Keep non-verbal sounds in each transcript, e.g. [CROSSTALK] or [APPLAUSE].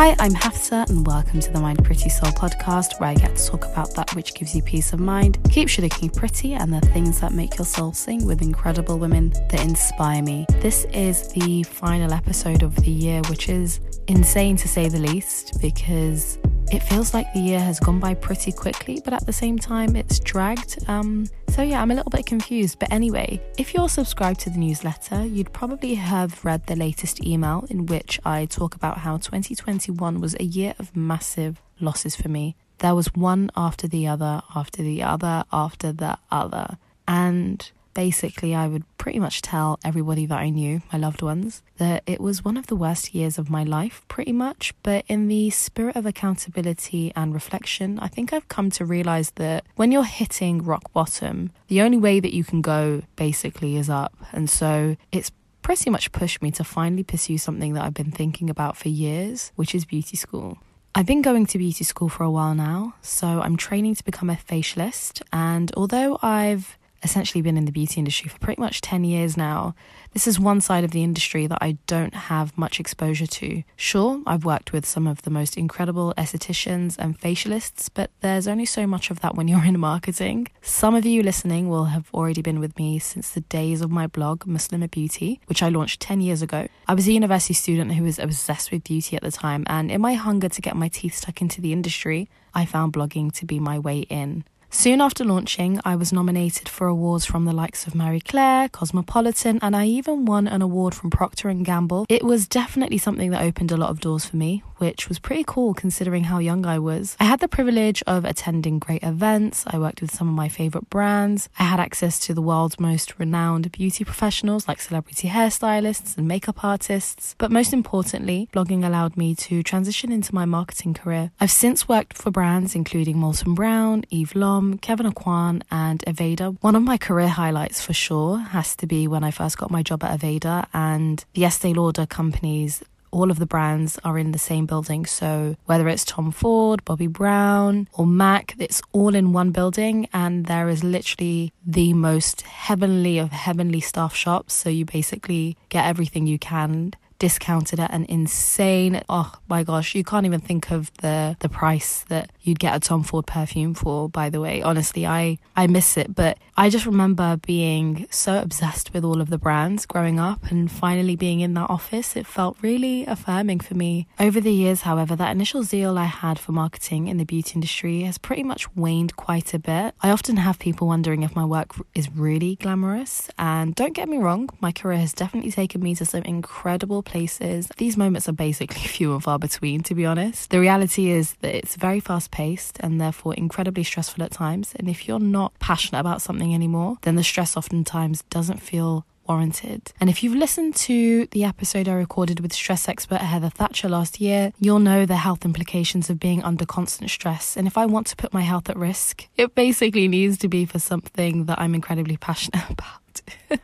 Hi, I'm Hafsa, and welcome to the Mind Pretty Soul podcast, where I get to talk about that which gives you peace of mind, keeps you looking pretty, and the things that make your soul sing with incredible women that inspire me. This is the final episode of the year, which is insane to say the least, because it feels like the year has gone by pretty quickly, but at the same time, it's dragged. Um, so, yeah, I'm a little bit confused. But anyway, if you're subscribed to the newsletter, you'd probably have read the latest email in which I talk about how 2021 was a year of massive losses for me. There was one after the other, after the other, after the other. And basically, I would pretty much tell everybody that I knew, my loved ones, that it was one of the worst years of my life, pretty much. But in the spirit of accountability and reflection, I think I've come to realize that when you're hitting rock bottom, the only way that you can go basically is up. And so it's pretty much pushed me to finally pursue something that I've been thinking about for years, which is beauty school. I've been going to beauty school for a while now, so I'm training to become a facialist. And although I've essentially been in the beauty industry for pretty much 10 years now. This is one side of the industry that I don't have much exposure to. Sure, I've worked with some of the most incredible estheticians and facialists, but there's only so much of that when you're in marketing. Some of you listening will have already been with me since the days of my blog, Muslima Beauty, which I launched 10 years ago. I was a university student who was obsessed with beauty at the time, and in my hunger to get my teeth stuck into the industry, I found blogging to be my way in. Soon after launching, I was nominated for awards from the likes of Marie Claire, Cosmopolitan, and I even won an award from Procter & Gamble. It was definitely something that opened a lot of doors for me, which was pretty cool considering how young I was. I had the privilege of attending great events. I worked with some of my favorite brands. I had access to the world's most renowned beauty professionals like celebrity hairstylists and makeup artists. But most importantly, blogging allowed me to transition into my marketing career. I've since worked for brands including Molton Brown, Eve Lom, Kevyn Aucoin, and Aveda. One of my career highlights for sure has to be when I first got my job at Aveda and the Estee Lauder companies all of the brands are in the same building. So whether it's Tom Ford, Bobbi Brown, or Mac, it's all in one building, and there is literally the most heavenly of heavenly staff shops. So you basically get everything you can discounted at an insane oh my gosh you can't even think of the the price that you'd get a Tom Ford perfume for by the way. Honestly I I miss it but I just remember being so obsessed with all of the brands growing up and finally being in that office. It felt really affirming for me. Over the years however that initial zeal I had for marketing in the beauty industry has pretty much waned quite a bit. I often have people wondering if my work is really glamorous and don't get me wrong my career has definitely taken me to some incredible places. These moments are basically [LAUGHS] few and far between, to be honest. The reality is that it's very fast paced and therefore incredibly stressful at times. And if you're not passionate about something anymore, then the stress oftentimes doesn't feel warranted. And if you've listened to the episode I recorded with stress expert Heather Thatcher last year, you'll know the health implications of being under constant stress. And if I want to put my health at risk, it basically needs to be for something that I'm incredibly passionate [LAUGHS] about. [LAUGHS]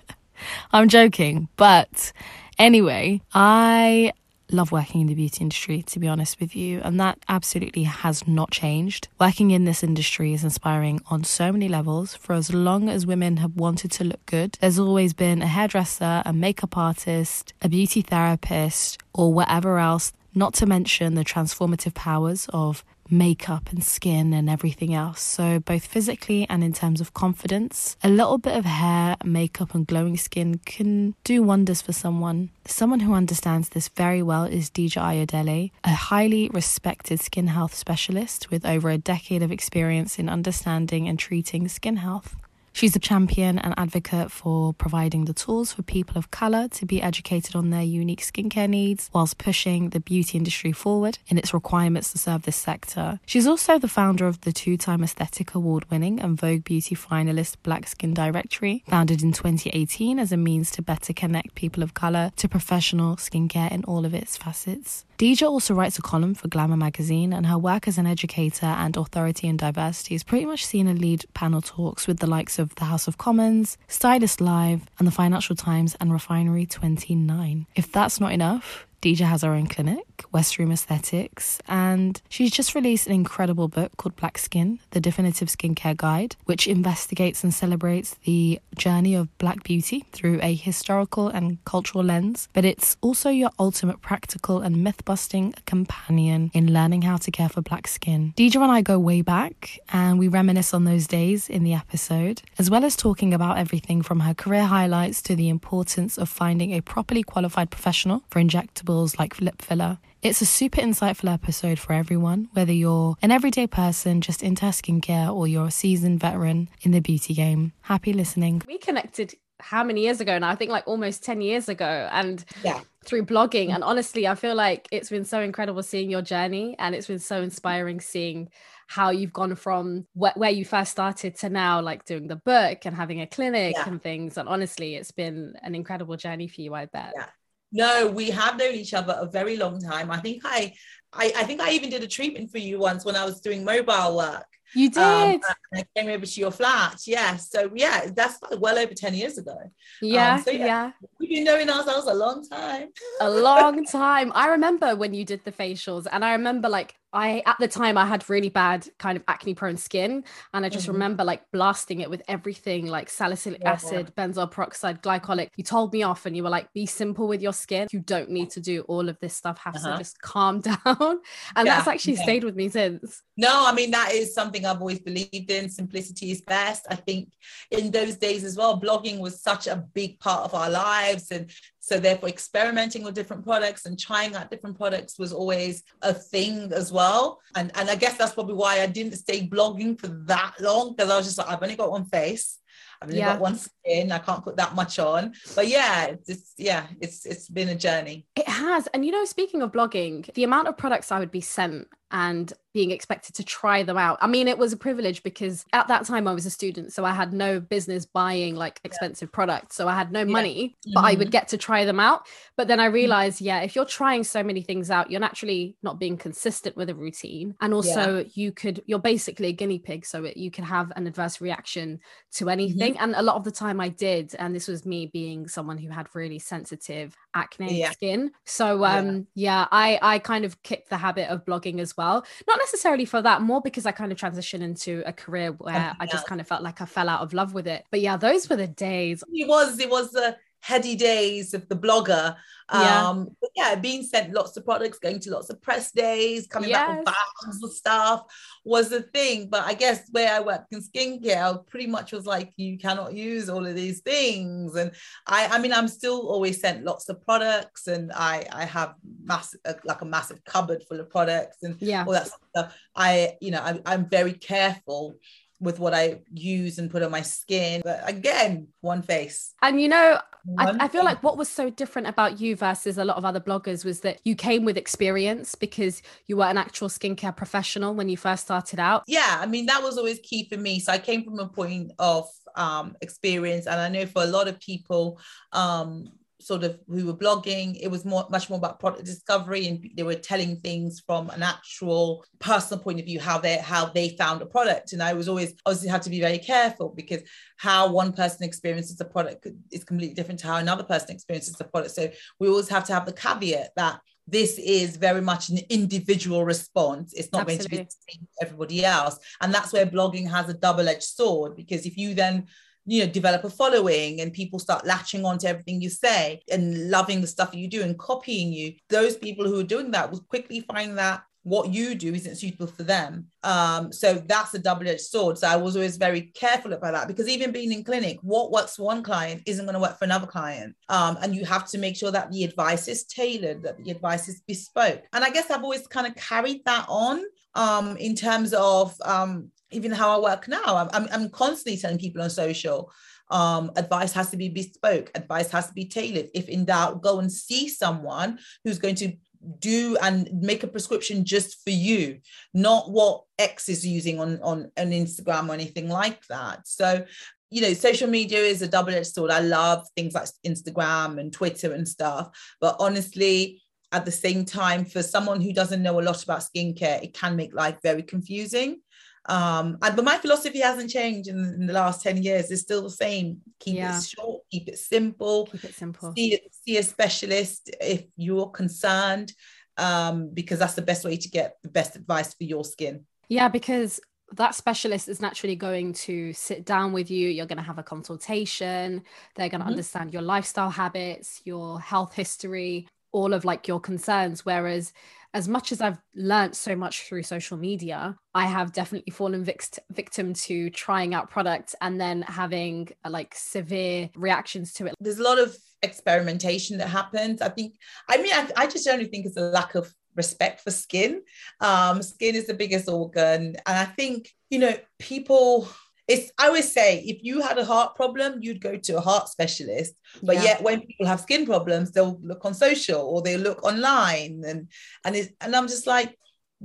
I'm joking, but Anyway, I love working in the beauty industry, to be honest with you, and that absolutely has not changed. Working in this industry is inspiring on so many levels. For as long as women have wanted to look good, there's always been a hairdresser, a makeup artist, a beauty therapist, or whatever else not to mention the transformative powers of makeup and skin and everything else. So, both physically and in terms of confidence, a little bit of hair, makeup, and glowing skin can do wonders for someone. Someone who understands this very well is Dija Ayodele, a highly respected skin health specialist with over a decade of experience in understanding and treating skin health. She's a champion and advocate for providing the tools for people of colour to be educated on their unique skincare needs whilst pushing the beauty industry forward in its requirements to serve this sector. She's also the founder of the two time Aesthetic Award winning and Vogue Beauty finalist Black Skin Directory, founded in 2018 as a means to better connect people of colour to professional skincare in all of its facets. Dija also writes a column for Glamour magazine, and her work as an educator and authority in diversity has pretty much seen her lead panel talks with the likes of the House of Commons, Stylist Live, and the Financial Times and Refinery 29. If that's not enough, Dija has her own clinic, West Room Aesthetics, and she's just released an incredible book called Black Skin, The Definitive Skincare Guide, which investigates and celebrates the journey of black beauty through a historical and cultural lens. But it's also your ultimate practical and myth busting companion in learning how to care for black skin. Dija and I go way back, and we reminisce on those days in the episode, as well as talking about everything from her career highlights to the importance of finding a properly qualified professional for injectable like lip filler. It's a super insightful episode for everyone, whether you're an everyday person just into skincare or you're a seasoned veteran in the beauty game. Happy listening. We connected how many years ago now? I think like almost 10 years ago. And yeah. through blogging. And honestly, I feel like it's been so incredible seeing your journey and it's been so inspiring seeing how you've gone from wh- where you first started to now like doing the book and having a clinic yeah. and things and honestly it's been an incredible journey for you i bet yeah no, we have known each other a very long time. I think I, I, I think I even did a treatment for you once when I was doing mobile work. You um, did. Um, I came over to your flat. Yeah. So yeah, that's like well over 10 years ago. Yeah, um, so yeah, yeah. We've been knowing ourselves a long time. a long [LAUGHS] time. I remember when you did the facials, and I remember like I at the time I had really bad kind of acne prone skin and I just mm-hmm. remember like blasting it with everything like salicylic yeah, acid, yeah. benzoyl peroxide, glycolic. You told me off and you were like be simple with your skin. You don't need to do all of this stuff. Have uh-huh. to just calm [LAUGHS] down. and yeah, that's actually stayed with me since. No, I mean that is something I've always believed in. Simplicity is best. I think in those days as well blogging was such a big part of our lives and so therefore experimenting with different products and trying out different products was always a thing as well. And, and I guess that's probably why I didn't stay blogging for that long because I was just like, I've only got one face. I've only yeah. got one skin. I can't put that much on. But yeah, it's yeah, it's it's been a journey. It has. And you know, speaking of blogging, the amount of products I would be sent and being expected to try them out. I mean, it was a privilege because at that time I was a student, so I had no business buying like expensive yeah. products. So I had no yeah. money, but mm-hmm. I would mm-hmm. get to try them out. But then I mm-hmm. realized, yeah, if you're trying so many things out, you're naturally not being consistent with a routine. And also, yeah. you could, you're basically a guinea pig. So it, you can have an adverse reaction to anything. Mm-hmm. And a lot of the time I did. And this was me being someone who had really sensitive acne skin. So um yeah, I I kind of kicked the habit of blogging as well. Not necessarily for that, more because I kind of transitioned into a career where yeah. I just kind of felt like I fell out of love with it. But yeah, those were the days. It was, it was the heady days of the blogger. Yeah. Um, but yeah, being sent lots of products, going to lots of press days, coming yes. back with bags of stuff was a thing. But I guess where I worked in skincare, I pretty much was like, you cannot use all of these things. And I, I mean, I'm still always sent lots of products, and I, I have massive, like a massive cupboard full of products and yeah. all that stuff. I, you know, I, I'm very careful with what I use and put on my skin. But again, one face. And you know, I, I, feel like what was so different about you versus a lot of other bloggers was that you came with experience because you were an actual skincare professional when you first started out. Yeah, I mean, that was always key for me. So I came from a point of um, experience. And I know for a lot of people, um, sort of who were blogging it was more much more about product discovery and they were telling things from an actual personal point of view how they how they found a product and i was always obviously had to be very careful because how one person experiences a product is completely different to how another person experiences the product so we always have to have the caveat that this is very much an individual response. It's not Absolutely. going to be everybody else. And that's where blogging has a double edged sword because if you then you know develop a following and people start latching on to everything you say and loving the stuff that you do and copying you those people who are doing that will quickly find that what you do isn't suitable for them. Um, so that's a double-edged sword. So i was always very careful about that because even being in clinic what works for one client isn't going to work for another client. Um, and you have to make sure that the advice is tailored that the advice is bespoke. And i guess i've always kind of carried that on um, in terms of um, even how I work now. I'm, I'm, constantly telling people on social, um, advice has to be bespoke, advice has to be tailored. If in doubt, go and see someone who's going to do and make a prescription just for you, not what X is using on, on, on Instagram or anything like that. So you know, social media is a double-edged sword. I love things like Instagram and Twitter and stuff, but honestly, at the same time, for someone who doesn't know a lot about skincare, it can make life very confusing. Um, and, but my philosophy hasn't changed in, in, the last 10 years. It's still the same. Keep yeah. it short, keep it simple. Keep it simple. See, see a specialist if you're concerned, um, because that's the best way to get the best advice for your skin. Yeah, because that specialist is naturally going to sit down with you. You're going to have a consultation. They're going to mm-hmm. understand your lifestyle habits, your health history, all of like your concerns. Whereas as much as I've learned so much through social media, I have definitely fallen vict- victim to trying out products and then having uh, like severe reactions to it. There's a lot of experimentation that happens. I think, I mean, I, I just generally think it's a lack of respect for skin. Um, skin is the biggest organ. And I think, you know, people it's I always say if you had a heart problem, you'd go to a heart specialist. But yeah. yet when people have skin problems, they'll look on social or they look online and and it's and I'm just like,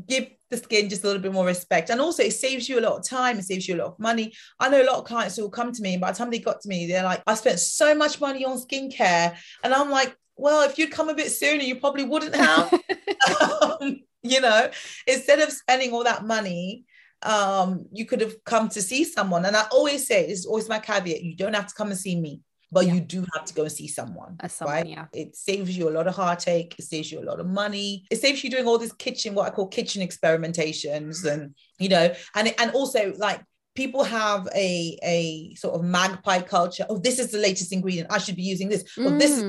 give the skin just a little bit more respect. And also it saves you a lot of time, it saves you a lot of money. I know a lot of clients who will come to me, and by the time they got to me, they're like, I spent so much money on skincare. And I'm like, well, if you'd come a bit sooner, you probably wouldn't have. [LAUGHS] [LAUGHS] um, you know, instead of spending all that money um, you could have come to see someone. And I always say, it's always my caveat you don't have to come and see me, but yeah. you do have to go and see someone. someone right? Yeah. It saves you a lot of heartache, it saves you a lot of money, it saves you doing all this kitchen, what I call kitchen experimentations, and you know, and and also like people have a a sort of magpie culture. Oh, this is the latest ingredient. I should be using this. Mm. Or this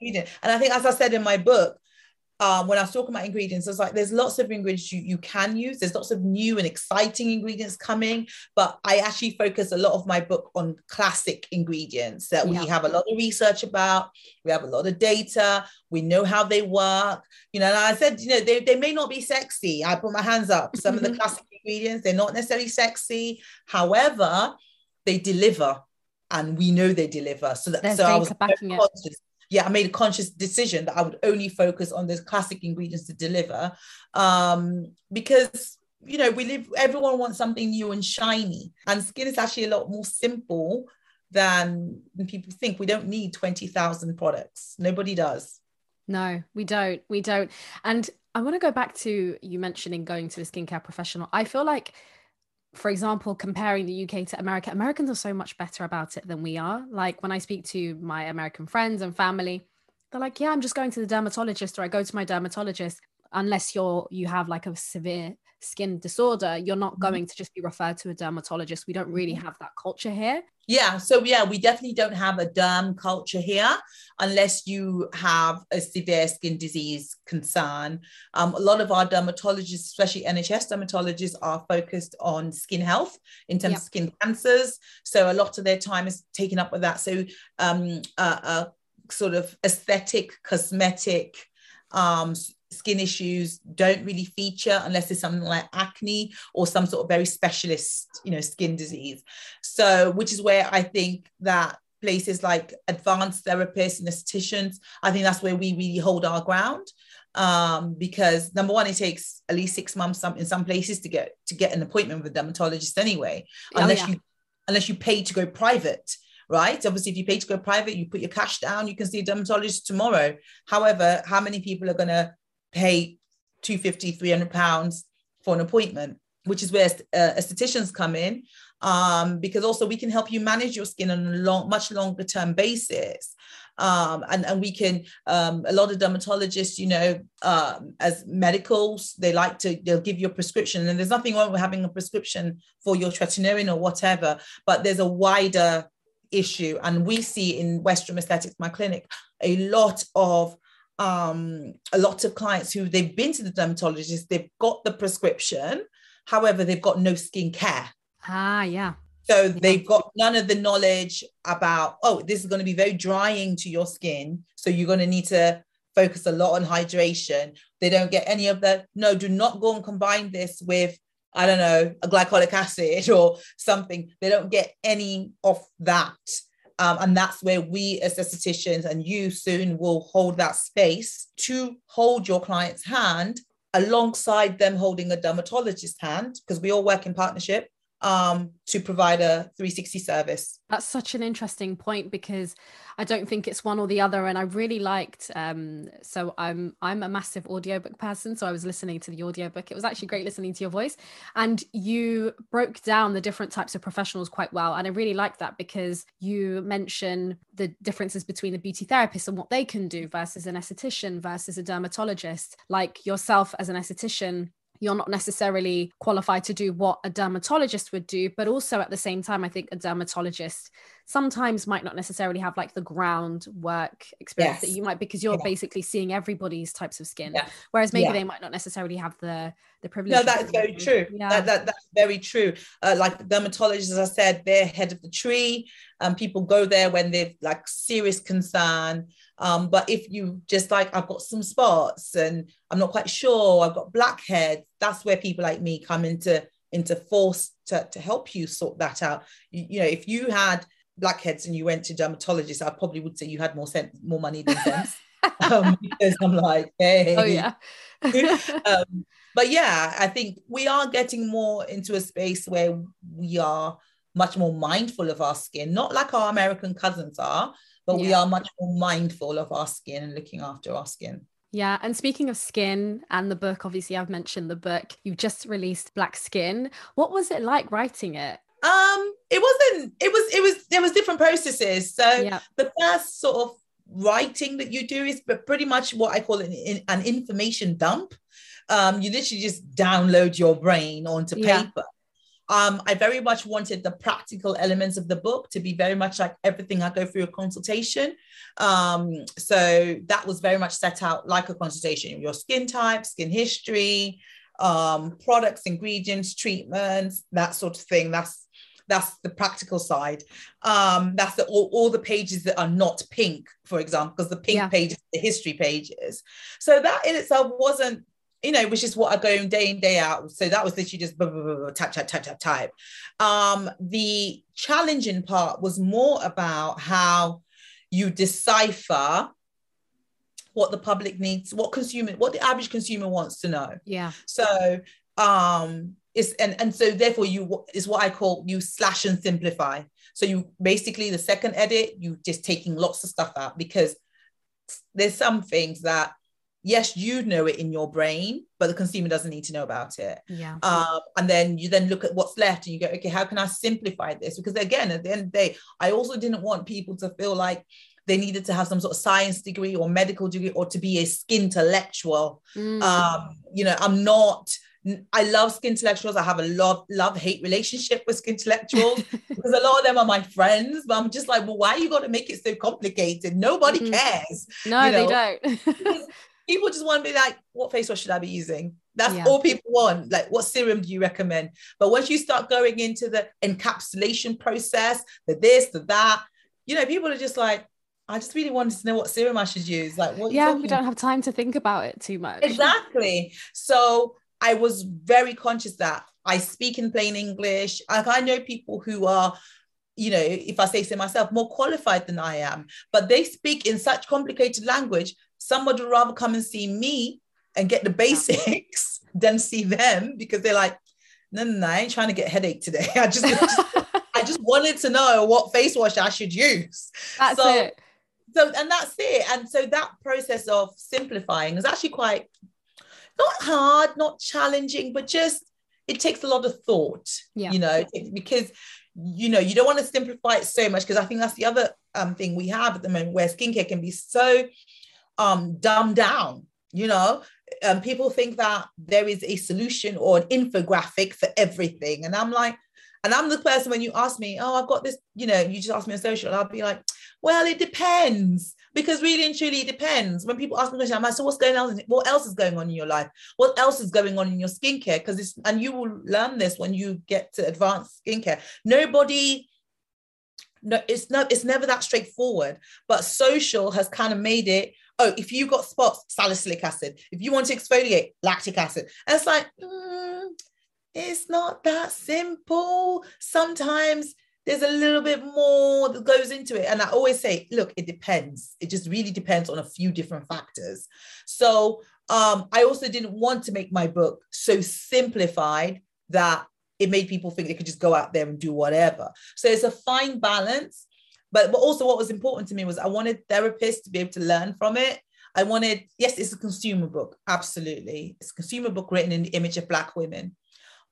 ingredient. And I think, as I said in my book, um, when I was talking about ingredients, I was like, there's lots of ingredients you, you can use. There's lots of new and exciting ingredients coming, but I actually focus a lot of my book on classic ingredients that we have a lot of research about. We have a lot of data. We know how they work. You know, and I said, you know, they, they may not be sexy. I put my hands up. Some of the classic ingredients, they're not necessarily sexy. However, they deliver and we know they deliver. So that so I was backing it yeah, I made a conscious decision that I would only focus on those classic ingredients to deliver. Um, because you know, we live, everyone wants something new and shiny. And skin is actually a lot more simple than people think. We don't need 20,000 products. Nobody does. No, we don't. We don't. And I want to go back to you mentioning going to a skincare professional. I feel like for example, comparing the UK to America, Americans are so much better about it than we are. Like when I speak to my American friends and family, they're like, "Yeah, I'm just going to the dermatologist, or I go to my dermatologist." Unless you're you have like a severe skin disorder, you're not mm-hmm. going to just be referred to a dermatologist. We don't really mm-hmm. have that culture here. Yeah, so yeah, we definitely don't have a derm culture here unless you have a severe skin disease concern. Um, a lot of our dermatologists, especially NHS dermatologists, are focused on skin health in terms of skin cancers. So a lot of their time is taken up with that. So um, a sort of aesthetic, cosmetic, um, skin issues don't really feature unless it's something like acne or some sort of very specialist, you know, skin disease. So, which is where I think that places like advanced therapists and estheticians, I think that's where we really hold our ground. Um, because number one, it takes at least six months some, in some places to get to get an appointment with a dermatologist anyway, oh, unless yeah. you unless you pay to go private right? Obviously, if you pay to go private, you put your cash down, you can see a dermatologist tomorrow. However, how many people are going to pay 250, 300 pounds for an appointment? Which is where uh, estheticians come in, um, because also we can help you manage your skin on a long, much longer term basis. Um, and and we can um, a lot of dermatologists you know um, as medicals they like to they'll give you a prescription. And there's nothing wrong with having a prescription for your tretinoin or whatever but there's a wider issue. And we see in West Room Aesthetics my clinic a lot of um, a lot of clients who they've been to the dermatologist they've got the prescription however they've got no skin care ah yeah so they've got none of the knowledge about, oh, this is going to be very drying to your skin. So you're going to need to focus a lot on hydration. They don't get any of the, no, do not go and combine this with, I don't know, a glycolic acid [LAUGHS] or something. They don't get any of that. Um, and that's where we as estheticians and you soon will hold that space to hold your client's hand alongside them holding a dermatologist's hand, because we all work in partnership um, to provide a 360 service. That's such an interesting point because I don't think it's one or the other. And I really liked um, so I'm I'm a massive audiobook person. So I was listening to the audiobook. It was actually great listening to your voice. And you broke down the different types of professionals quite well. And I really like that because you mention the differences between the beauty therapist and what they can do versus an esthetician versus a dermatologist. Like yourself as an esthetician, you're not necessarily qualified to do what a dermatologist would do but also at the same time i think a dermatologist sometimes might not necessarily have like the groundwork experience yes. that you might because you're yeah. basically seeing everybody's types of skin yeah. whereas maybe yeah. they might not necessarily have the the privilege no that's very true yeah. That, that, that's very true uh, like dermatologists as i said they're head of the tree and um, people go there when they've like serious concern um, but if you just like, I've got some spots and I'm not quite sure, I've got blackheads, that's where people like me come into into force to, to help you sort that out. You, you know, if you had blackheads and you went to dermatologist, I probably would say you had more sense, more money than sense. [LAUGHS] um, because I'm like, hey. Oh yeah. [LAUGHS] um, but yeah, I think we are getting more into a space where we are much more mindful of our skin, not like our American cousins are, but yeah. we are much more mindful of our skin and looking after our skin. Yeah. And speaking of skin and the book, obviously, I've mentioned the book. You've just released Black Skin. What was it like writing it? Um, it wasn't, it was, it was, there was different processes. So yeah. the first sort of writing that you do is pretty much what I call an, an information dump. Um, you literally just download your brain onto paper. Yeah. Um, I very much wanted the practical elements of the book to be very much like everything I go through a consultation. Um, so that was very much set out like a consultation your skin type, skin history, um, products, ingredients, treatments, that sort of thing. That's that's the practical side. Um, that's the, all, all the pages that are not pink, for example, because the pink yeah. pages, the history pages. So that in itself wasn't you know, which is what I go in day in, day out. So that was literally just blah, blah, blah, type, type, type, type, type. Um, the challenging part was more about how you decipher what the public needs, what consumer, what the average consumer wants to know. Yeah. So um it's and and so therefore you is what I call you slash and simplify. So you basically the second edit, you just taking lots of stuff out because there's some things that yes, you know it in your brain, but the consumer doesn't need to know about it. Yeah. Um, and then you then look at what's left and you go, okay, how can I simplify this? Because again, at the end of the day, I also didn't want people to feel like they needed to have some sort of science degree or medical degree or to be a skin intellectual. Mm. Um, you know, I'm not. I love skin intellectuals. I have a love love hate relationship with skin intellectuals [LAUGHS] because a lot of them are my friends. But I'm just like, well, why are you got to make it so complicated? Nobody mm-hmm. cares. No, you know? they don't. [LAUGHS] people just want to be like, what face wash should I be using? That's yeah. all people want. Like, what serum do you recommend? But once you start going into the encapsulation process, the this, the that, you know, people are just like, I just really wanted to know what serum I should use. Like, what? Yeah, we don't have time to think about it too much. Exactly. So I was very conscious that I speak in plain English. Like, I know people who are you know, if I say so myself, more qualified than I am, but they speak in such complicated language Someone would rather come and see me and get the basics [LAUGHS] than see them because they're like, no, no, no, I ain't trying to get headache today. [LAUGHS] I just, just I just [LAUGHS] wanted to know what face wash I should use. That's so, it. So, and that's it. And so that process of simplifying is actually quite not hard, not challenging, but just it takes a lot of thought, yeah. you know, because you know you don't want to simplify it so much because I think that's the other um, thing we have at the moment where skincare can be so um, dumbed down. You know, um, people think that there is a solution or an infographic for everything, and I'm like, and I'm the person when you ask me, oh, I've got this, you know, you just ask me on social, I'll be like, well, it depends. Because really and truly, it depends. When people ask me questions, I'm like, so what's going on? What else is going on in your life? What else is going on in your skincare? Because it's, and you will learn this when you get to advanced skincare. Nobody, no, it's not, it's never that straightforward. But social has kind of made it, oh, if you got spots, salicylic acid. If you want to exfoliate, lactic acid. And it's like, mm, it's not that simple. Sometimes there's a little bit more that goes into it. And I always say, look, it depends. It just really depends on a few different factors. So um, I also didn't want to make my book so simplified that it made people think they could just go out there and do whatever. So it's a fine balance. But, but also, what was important to me was I wanted therapists to be able to learn from it. I wanted, yes, it's a consumer book, absolutely. It's a consumer book written in the image of Black women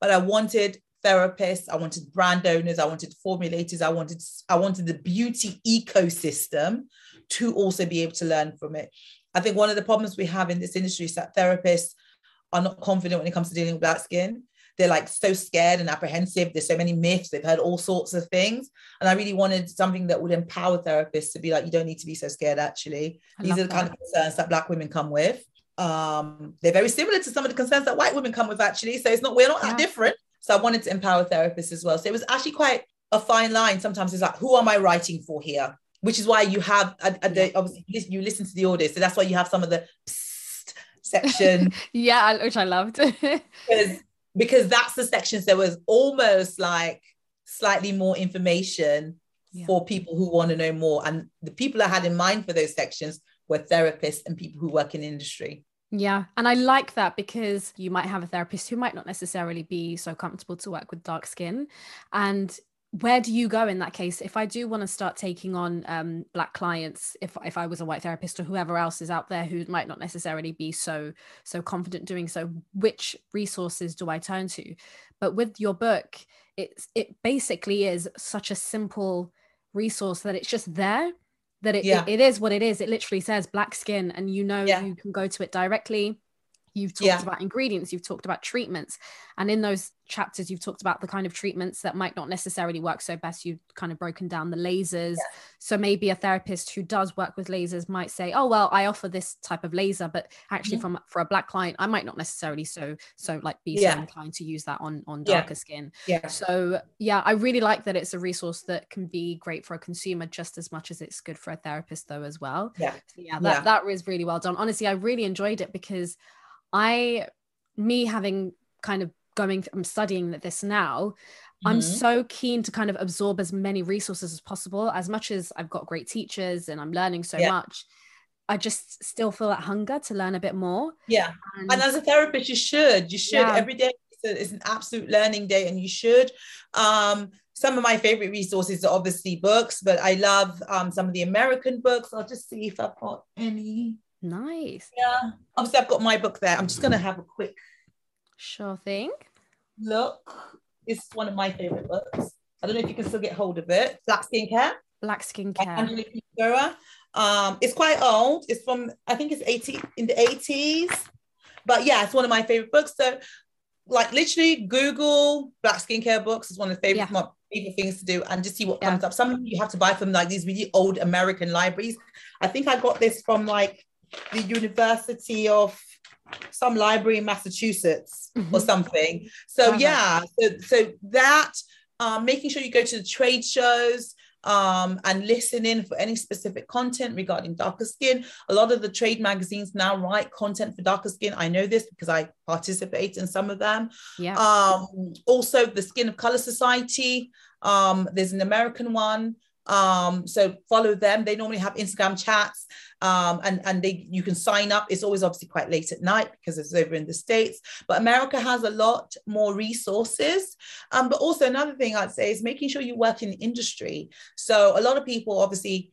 but I wanted therapists, I wanted brand owners, I wanted formulators, I wanted I wanted the beauty ecosystem to also be able to learn from it. I think one of the problems we have in this industry is that therapists are not confident when it comes to dealing with black skin. They're like so scared and apprehensive. There's so many myths. They've heard all sorts of things. And I really wanted something that would empower therapists to be like, you don't need to be so scared, actually. I These are the that. kind of concerns that Black women come with um, they're very similar to some of the concerns that white women come with actually so it's not we're not yeah. that different so i wanted to empower therapists as well so it was actually quite a fine line sometimes it's like who am i writing for here which is why you have a, a, the, obviously you listen to the audio so that's why you have some of the section [LAUGHS] yeah which i loved [LAUGHS] because because that's the sections there was almost like slightly more information yeah. for people who want to know more and the people i had in mind for those sections were therapists and people who work in industry. Yeah. And I like that because you might have a therapist who might not necessarily be so comfortable to work with dark skin. And where do you go in that case if i do want to start taking on um, black clients if, if i was a white therapist or whoever else is out there who might not necessarily be so so confident doing so which resources do i turn to but with your book it's it basically is such a simple resource that it's just there that it, yeah. it, it is what it is. It literally says black skin, and you know yeah. you can go to it directly. You've talked yeah. about ingredients, you've talked about treatments. And in those chapters, you've talked about the kind of treatments that might not necessarily work so best. You've kind of broken down the lasers. Yeah. So maybe a therapist who does work with lasers might say, oh, well, I offer this type of laser, but actually mm-hmm. from for a black client, I might not necessarily so, so like be yeah. so inclined to use that on, on darker skin. Yeah. So yeah, I really like that it's a resource that can be great for a consumer just as much as it's good for a therapist though as well. Yeah. So yeah, that, that was really well done. Honestly, I really enjoyed it because I, me having kind of going, I'm studying this now. Mm-hmm. I'm so keen to kind of absorb as many resources as possible. As much as I've got great teachers and I'm learning so yeah. much, I just still feel that hunger to learn a bit more. Yeah. And, and as a therapist, you should, you should yeah. every day. It's, an absolute learning day, and you should. Um, some of my favorite resources are obviously books, but I love um, some of the American books. I'll just see if I've got any. Nice. Yeah. Obviously, I've got my book there. I'm just going to have a quick sure thing. Look, it's one of my favorite books. I don't know if you can still get hold of it. Black Skincare. Black Skincare. Um, it's quite old. It's from I think it's 80 in the 80s. But yeah, it's one of my favorite books. So like literally Google Black Skincare books is one of the favorite, yeah. favorite things to do and just see what yeah. comes up. Some you have to buy from like these really old American libraries. I think I got this from like the University of some library in Massachusetts mm-hmm. or something. So yeah, so, so that um, making sure you go to the trade shows um, and listen in for any specific content regarding darker skin. A lot of the trade magazines now write content for darker skin. I know this because I participate in some of them. Yeah. Um, also, the Skin of Color Society. Um, there's an American one Um, so follow them. They normally have Instagram chats. Um, and and they you can sign up. It's always obviously quite late at night because it's over in the states. But America has a lot more resources. Um, but also another thing I'd say is making sure you work in industry. So a lot of people obviously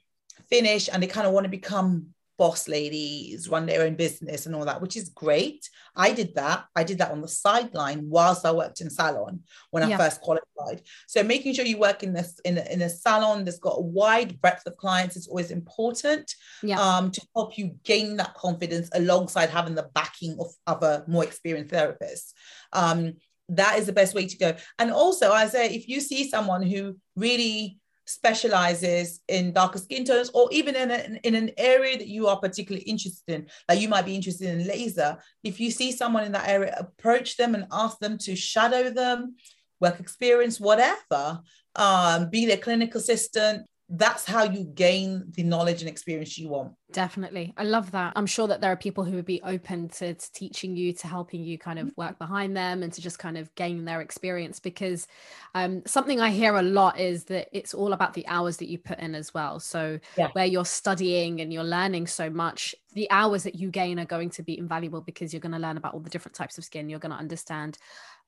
finish and they kind of want to become boss ladies, run their own business and all that, which is great. I did that. I did that on the sideline whilst I worked in salon when I first qualified. So making sure you work in this in a, in a salon that's got a wide breadth of clients is always important yeah. um, to help you gain that confidence alongside having the backing of other more experienced therapists. Um, that is the best way to go. And also, I say, if you see someone who really specializes in darker skin tones or even in, a, in an area that you are particularly interested in like you might be interested in laser. If you see someone in that area approach them and ask them to shadow them work experience whatever um, be their clinical assistant that's how you gain the knowledge and experience you want. Definitely. I love that. I'm sure that there are people who would be open to, to, teaching you, to helping you kind of work behind them and to just kind of gain their experience. Because um, something I hear a lot is that it's all about the hours that you put in as well. So, yeah. where you're studying and you're learning so much, the hours that you gain are going to be invaluable because you're going to learn about all the different types of skin. You're going to understand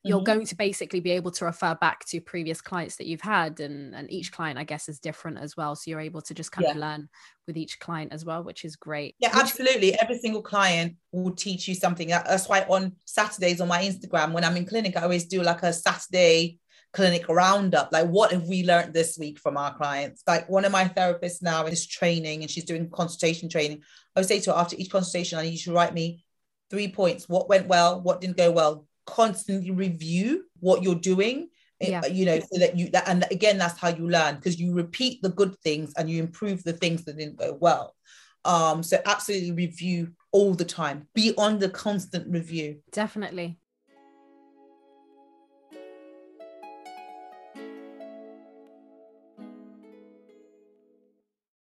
you're mm-hmm. going to basically be able to refer back to previous clients that you've had and and each client i guess is different as well. So you're able to just kind yeah. of learn with each client as well which is great. Yeah absolutely. Every single client will teach you something. That's why on saturdays on my instagram when i'm in clinic i always do like a saturday clinic roundup. Like what have we learned this week from our clients? Like one of my therapists now is training and she's doing consultation training. I would say to her after each consultation i need you to write me three points. What went well what didn't go well constantly review what you're doing eh, yeah. you know so that you that and again that's how you learn because you repeat the good things and you improve the things that didn't go well. Um so absolutely review all the time. Be on the constant review. Definitely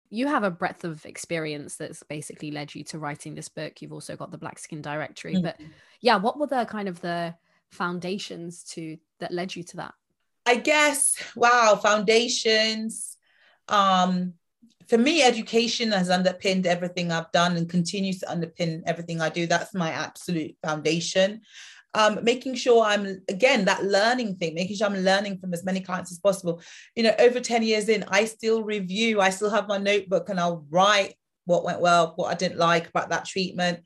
you have a breadth of experience that's basically led you to writing this book. You've also got the black skin directory. Mm-hmm. but yeah what were the kind of the foundations to that led you to that? I guess wow foundations. Um for me education has underpinned everything i've done and continues to underpin everything i do. That's my absolute foundation um, making sure I'm again that learning thing, making sure I'm learning from as many clients as possible. You know, over 10 years in, I still review, I still have my notebook and I'll write what went well, what I didn't like about that treatment.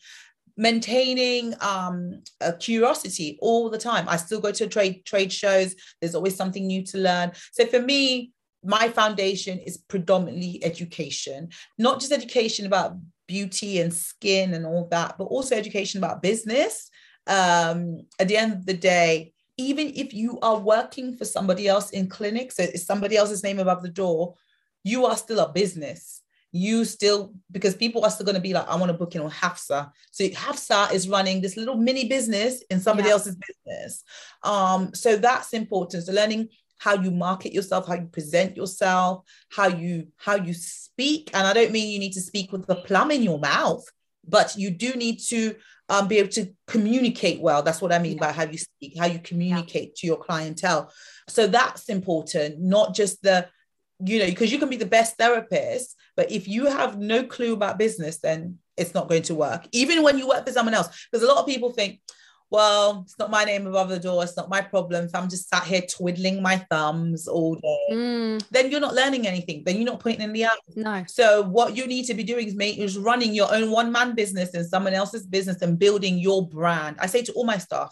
Maintaining um, a curiosity all the time. I still go to trade trade shows. There's always something new to learn. So for me, my foundation is predominantly education, not just education about beauty and skin and all that, but also education about business um, at the end of the day, even if you are working for somebody else in clinics, so it's somebody else's name above the door, you are still a business. You still, because people are still going to be like, I want to book in on Hafsa. So Hafsa is running this little mini business in somebody yeah. else's business. Um, so that's important. So learning how you market yourself, how you present yourself, how you how you speak. And I don't mean you need to speak with the plum in your mouth, but you do need to um, be able to communicate well. That's what I mean yeah. by how you speak, how you communicate yeah. to your clientele. So that's important, not just the, you know, because you can be the best therapist, but if you have no clue about business, then it's not going to work. Even when you work for someone else, because a lot of people think, well, it's not my name above the door. It's not my problem. If I'm just sat here twiddling my thumbs all day, mm. then you're not learning anything. Then you're not putting in the hours. No. So what you need to be doing is make is running your own one man business and someone else's business and building your brand. I say to all my staff,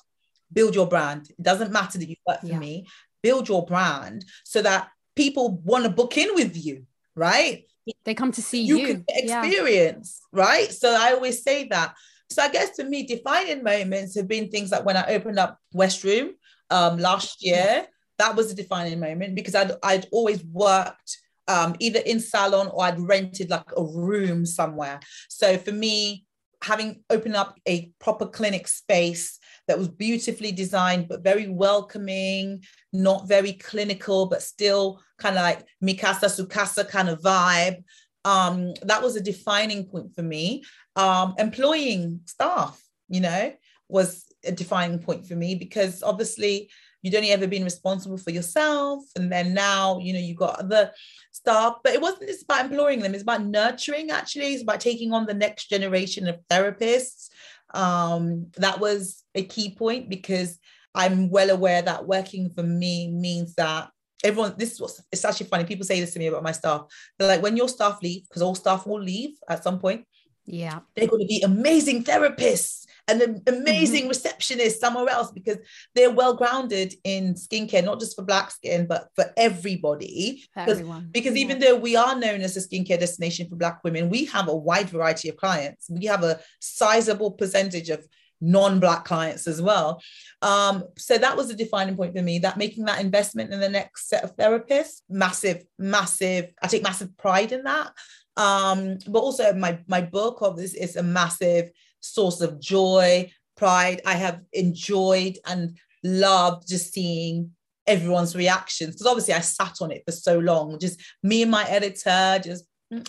build your brand. It doesn't matter that you work for yeah. me. Build your brand so that people want to book in with you, right? They come to see you. You can experience, yeah. right? So I always say that. So I guess to me, defining moments have been things like when I opened up West Room um, last year. That was a defining moment because I'd I'd always worked um, either in salon or I'd rented like a room somewhere. So for me, having opened up a proper clinic space that was beautifully designed but very welcoming, not very clinical, but still kind of like Mikasa Sukasa kind of vibe. Um, that was a defining point for me um, employing staff, you know, was a defining point for me because obviously you'd only ever been responsible for yourself. And then now, you know, you got other staff. But it wasn't just about employing them, it's about nurturing actually, it's about taking on the next generation of therapists. Um, that was a key point because I'm well aware that working for me means that everyone this is what's it's actually funny people say this to me about my staff they're like when your staff leave because all staff will leave at some point yeah they're going to be amazing therapists and an amazing mm-hmm. receptionist somewhere else because they're well grounded in skincare not just for black skin but for everybody for everyone. because yeah. even though we are known as a skincare destination for black women we have a wide variety of clients we have a sizable percentage of non-black clients as well. Um, so that was a defining point for me that making that investment in the next set of therapists massive massive i take massive pride in that. Um, but also my my book of this is a massive source of joy pride. I have enjoyed and loved just seeing everyone's reactions because obviously i sat on it for so long just me and my editor just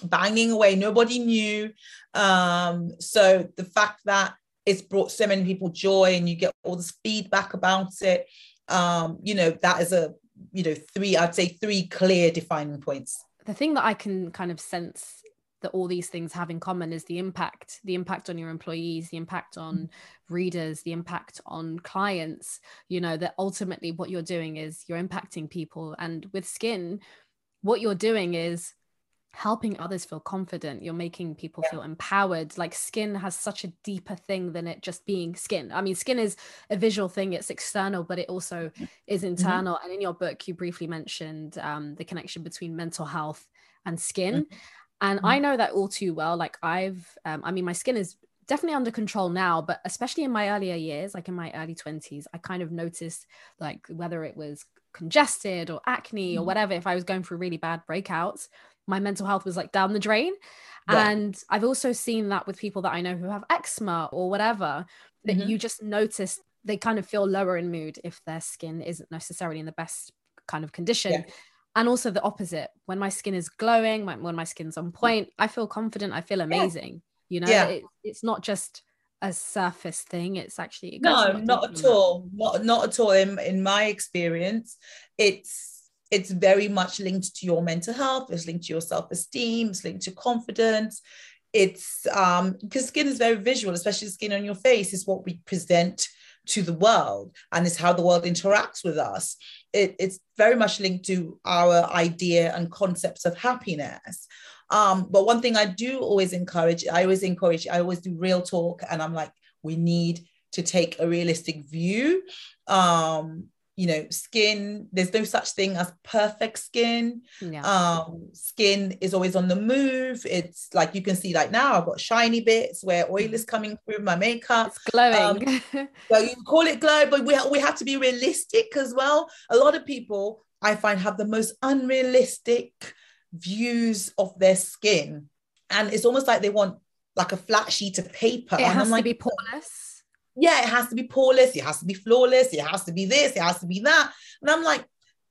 banging away nobody knew. Um, so the fact that it's brought so many people joy and you get all this feedback about it. Um you know that is a you know three i'd say three clear defining points. The thing that i can kind of sense that all these things have in common is the impact the impact on your employees the impact on readers the impact on clients you know that ultimately what you're doing is you're impacting people. And with skin what you're doing is helping others feel confident you're making people yeah. feel empowered like skin has such a deeper thing than it just being skin i mean skin is a visual thing it's external but it also mm-hmm. is internal mm-hmm. and in your book you briefly mentioned um, the connection between mental health and skin mm-hmm. and i mm-hmm. know that all too well like i've um, i mean my skin is definitely under control now but especially in my earlier years like in my early 20s i kind of noticed like whether it was congested or acne or mm-hmm. whatever if i was going through really bad breakouts my mental health was like down the drain. Yeah. And I've also seen that with people that I know who have eczema or whatever, that mm-hmm. you just notice they kind of feel lower in mood if their skin isn't necessarily in the best kind of condition. Yeah. And also the opposite. When my skin is glowing, when my skin's on point, I feel confident. I feel amazing. Yeah. You know, yeah. It, it's not just a surface thing. It's actually no, not at all. Not not at all. In in my experience, it's it's very much linked to your mental health it's linked to your self-esteem it's linked to confidence. It's um because skin is very visual especially skin on your face is what we present to the world and it's how the world interacts with us. It, it's very much linked to our idea and concepts of happiness. Um, but one thing i do always encourage i always encourage i always do real talk and i'm like we need to take a realistic view. Um, you know skin there's no such thing as perfect skin. Yeah. um skin is always on the move. It's like you can see like now i've got shiny bits where oil is coming through my makeup. It's glowing. Um, [LAUGHS] so you call it glow but we, we have to be realistic as well. A lot of people i find have the most unrealistic views of their skin. And it's almost like they want like a flat sheet of paper. It and has I'm to be poreless yeah, it has to be poreless, it has to be flawless, it has to be this, it has to be that. And I'm like,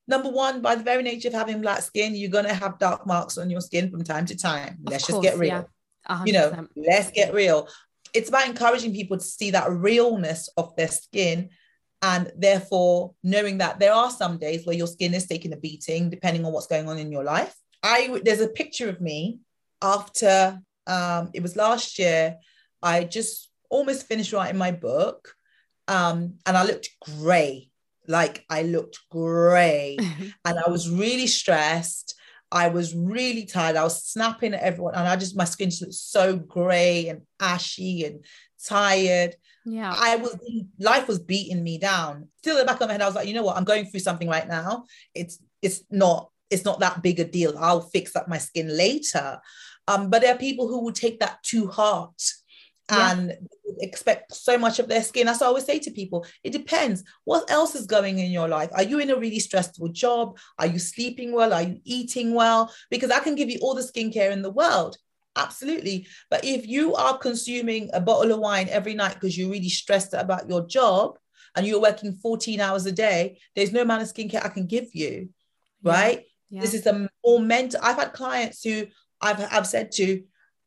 number one, by the very nature of having black skin, you're gonna have dark marks on your skin from time to time. Let's course, just get real. Yeah, you know, let's get real. It's about encouraging people to see that realness of their skin and therefore knowing that there are some days where your skin is taking a beating depending on what's going on in your life. I there's a picture of me after um, it was last year. I just almost finished writing my book. Um, and I looked grey. Like I looked grey. [LAUGHS] and I was really stressed. I was really tired. I was snapping at everyone. And I just, my skin just looked so grey and ashy and tired. Yeah. I was, life was beating me down. Still in the back of my head, I was like, you know what? I'm going through something right now. It's, it's not, it's not that big a deal. I'll fix up my skin later. Um, but there are people who will take that too hard and yeah. Expect so much of their skin. That's what I always say to people. It depends. What else is going in your life? Are you in a really stressful job? Are you sleeping well? Are you eating well? Because I can give you all the skincare in the world. Absolutely. But if you are consuming a bottle of wine every night because you're really stressed about your job and you're working 14 hours a day, there's no amount of skincare I can give you. Right. Yeah. Yeah. This is a more mental. I've had clients who I've I've said to,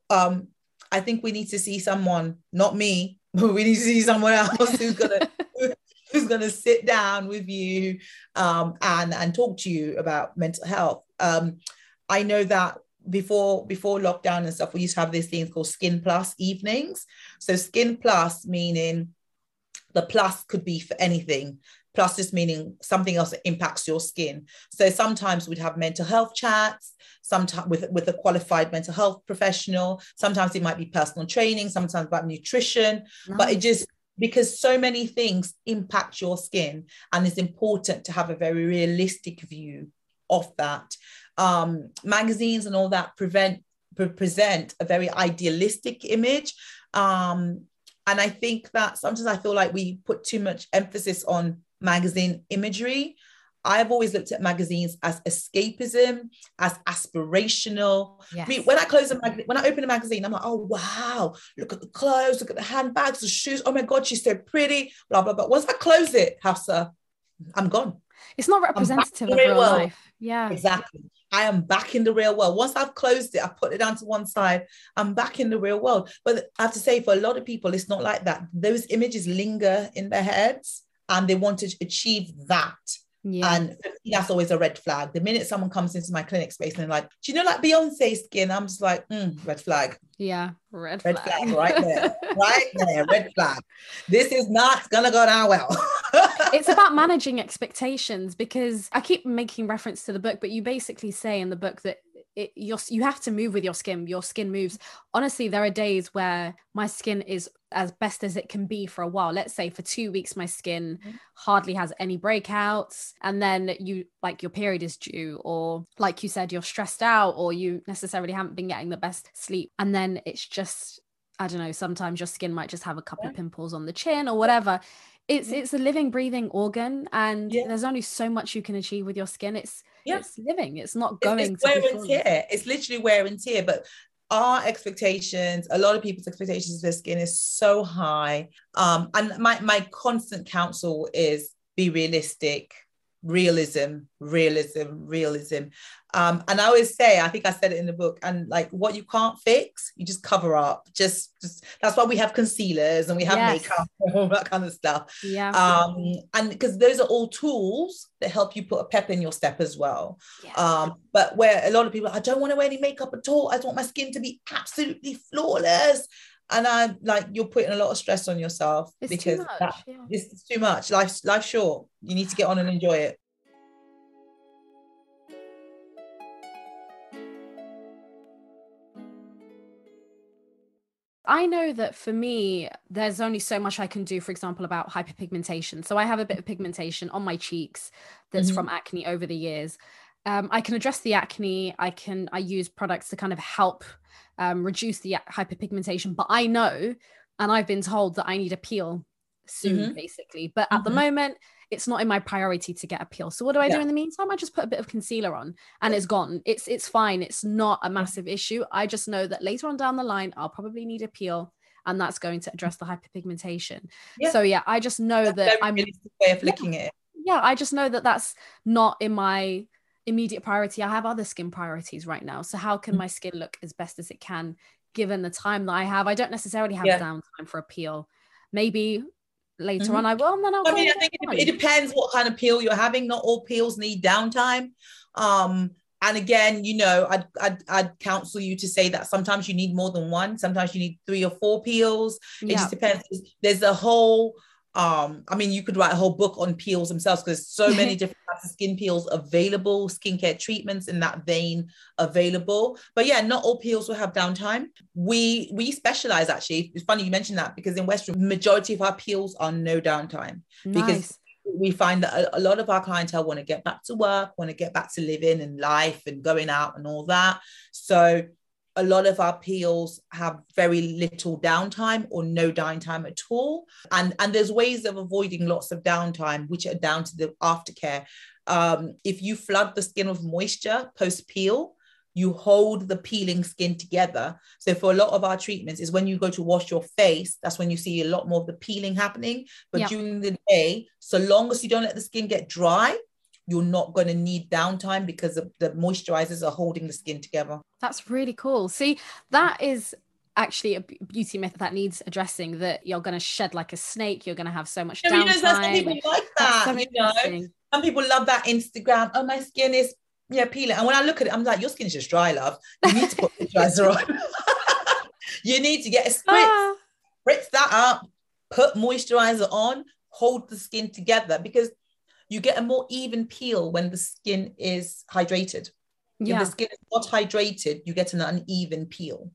um, I think we need to see someone, not me, [LAUGHS] but we need to see someone else who's gonna [LAUGHS] [LAUGHS] who's to sit down with you um, and and talk to you about mental health. Um, I know that before before lockdown and stuff, we used to have these things called Skin Plus evenings. So Skin Plus meaning the plus could be for anything. Plus just meaning something else that impacts your skin. So sometimes we'd have mental health chats, sometimes with, with a qualified mental health professional. Sometimes it might be personal training, sometimes about nutrition, but it just because so many things impact your skin and it's important to have a very realistic view of that um, magazines and all that prevent present a very idealistic image um, and i think that sometimes i feel like we put too much emphasis on magazine imagery I've always looked at magazines as escapism, as aspirational. Yes. I mean, when I close a magazine, when I open a magazine, I'm like, oh wow, look at the clothes, look at the handbags, the shoes. Oh my God, she's so pretty, blah, blah, blah. Once I close it, Hafsa, I'm gone. It's not representative of real world. life. Yeah. Exactly. I am back in the real world. Once I've closed it, I put it down to one side, I'm back in the real world. But I have to say, for a lot of people, it's not like that. Those images linger in their heads and they want to achieve that yeah. And that's always a red flag. The minute someone comes into my clinic space and like, Do you know like Beyonce skin? I'm just like, mm, red flag. Yeah, red, red flag. flag right there. [LAUGHS] right there, red flag. This is not gonna go down well. [LAUGHS] it's about managing expectations because I keep making reference to the book, but you basically say in the book that it, you you have to move with your skin. Your skin moves. Honestly, there are days where my skin is as best as it can be for a while. Let's say for two weeks, my skin mm-hmm. hardly has any breakouts, and then you like your period is due, or like you said, you're stressed out, or you necessarily haven't been getting the best sleep, and then it's just I don't know. Sometimes your skin might just have a couple yeah. of pimples on the chin or whatever it's it's a living breathing organ and yeah. there's only so much you can achieve with your skin. It's yeah. it's living. It's not going it's, it's wear and tear. It's literally wear and tear. But our expectations a lot of people's expectations of their skin is so high. Um and my my constant counsel is be realistic realism realism realism um, and I always say, I think I said it in the book, and like what you can't fix, you just cover up. Just, just that's why we have concealers and we have yes. makeup [LAUGHS] and all that kind of stuff. Yeah. Um, and because those are all tools that help you put a pep in your step as well. Yeah. Um, but where a lot of people, I don't want to wear any makeup at all. I want my skin to be absolutely flawless. And I'm like, you're putting a lot of stress on yourself it's because too that, yeah. it's too much. Life's life's short. You need to get on and enjoy it. I know that for me, there's only so much I can do, for example, about hyperpigmentation. So I have a bit of pigmentation on my cheeks that's mm-hmm. from acne over the years. Um, I can address the acne. I can I use products to kind of help um, reduce the hyperpigmentation. But I know, and I've been told that I need a peel soon, mm-hmm. basically. But at mm-hmm. the moment, it's not in my priority to get a peel. So what do I yeah. do in the meantime? I just put a bit of concealer on and it's gone. It's it's fine. It's not a massive issue. I just know that later on down the line, I'll probably need a peel and that's going to address the hyperpigmentation. Yeah. So yeah, I just know that's that I'm way of looking yeah, at it. Yeah, I just know that that's not in my immediate priority. I have other skin priorities right now. So how can mm-hmm. my skin look as best as it can given the time that I have? I don't necessarily have yeah. downtime for a peel. Maybe later mm-hmm. on I will and then I'll I mean I think it, it, depends what kind of peel you're having not all peels need downtime um and again you know I'd, I'd, I'd counsel you to say that sometimes you need more than one sometimes you need three or four peels it yeah. just depends there's a whole um i mean you could write a whole book on peels themselves because there's so many [LAUGHS] different types of skin peels available skincare treatments in that vein available. But yeah not all peels will have downtime. We we specialize actually. It's funny you mentioned that because in West Room majority of our peels are no downtime nice. because we find that a, a lot of our clientele want to get back to work want to get back to living and life and going out and all that. So a lot of our peels have very little downtime or no downtime at all. And, and there's ways of avoiding lots of downtime, which are down to the aftercare. Um, if you flood the skin with moisture post peel, you hold the peeling skin together. So for a lot of our treatments is when you go to wash your face, that's when you see a lot more of the peeling happening. But yep. during the day, so long as you don't let the skin get dry, you're not going to need downtime because the, the moisturizers are holding the skin together. That's really cool. See, that is actually a beauty myth that needs addressing that you're going to shed like a snake you're going to have so much downtime. You know, some people like that. You know, some people love that Instagram. Oh, my skin is yeah peeling, and when I look at it, I'm like, your skin is just dry, love. You need to put [LAUGHS] moisturizer on. [LAUGHS] you need to get a spritz, ah. spritz that up, put moisturizer on, hold the skin together because you get a more even peel when the skin is hydrated. Yeah. If the skin is not hydrated, you get an uneven peel.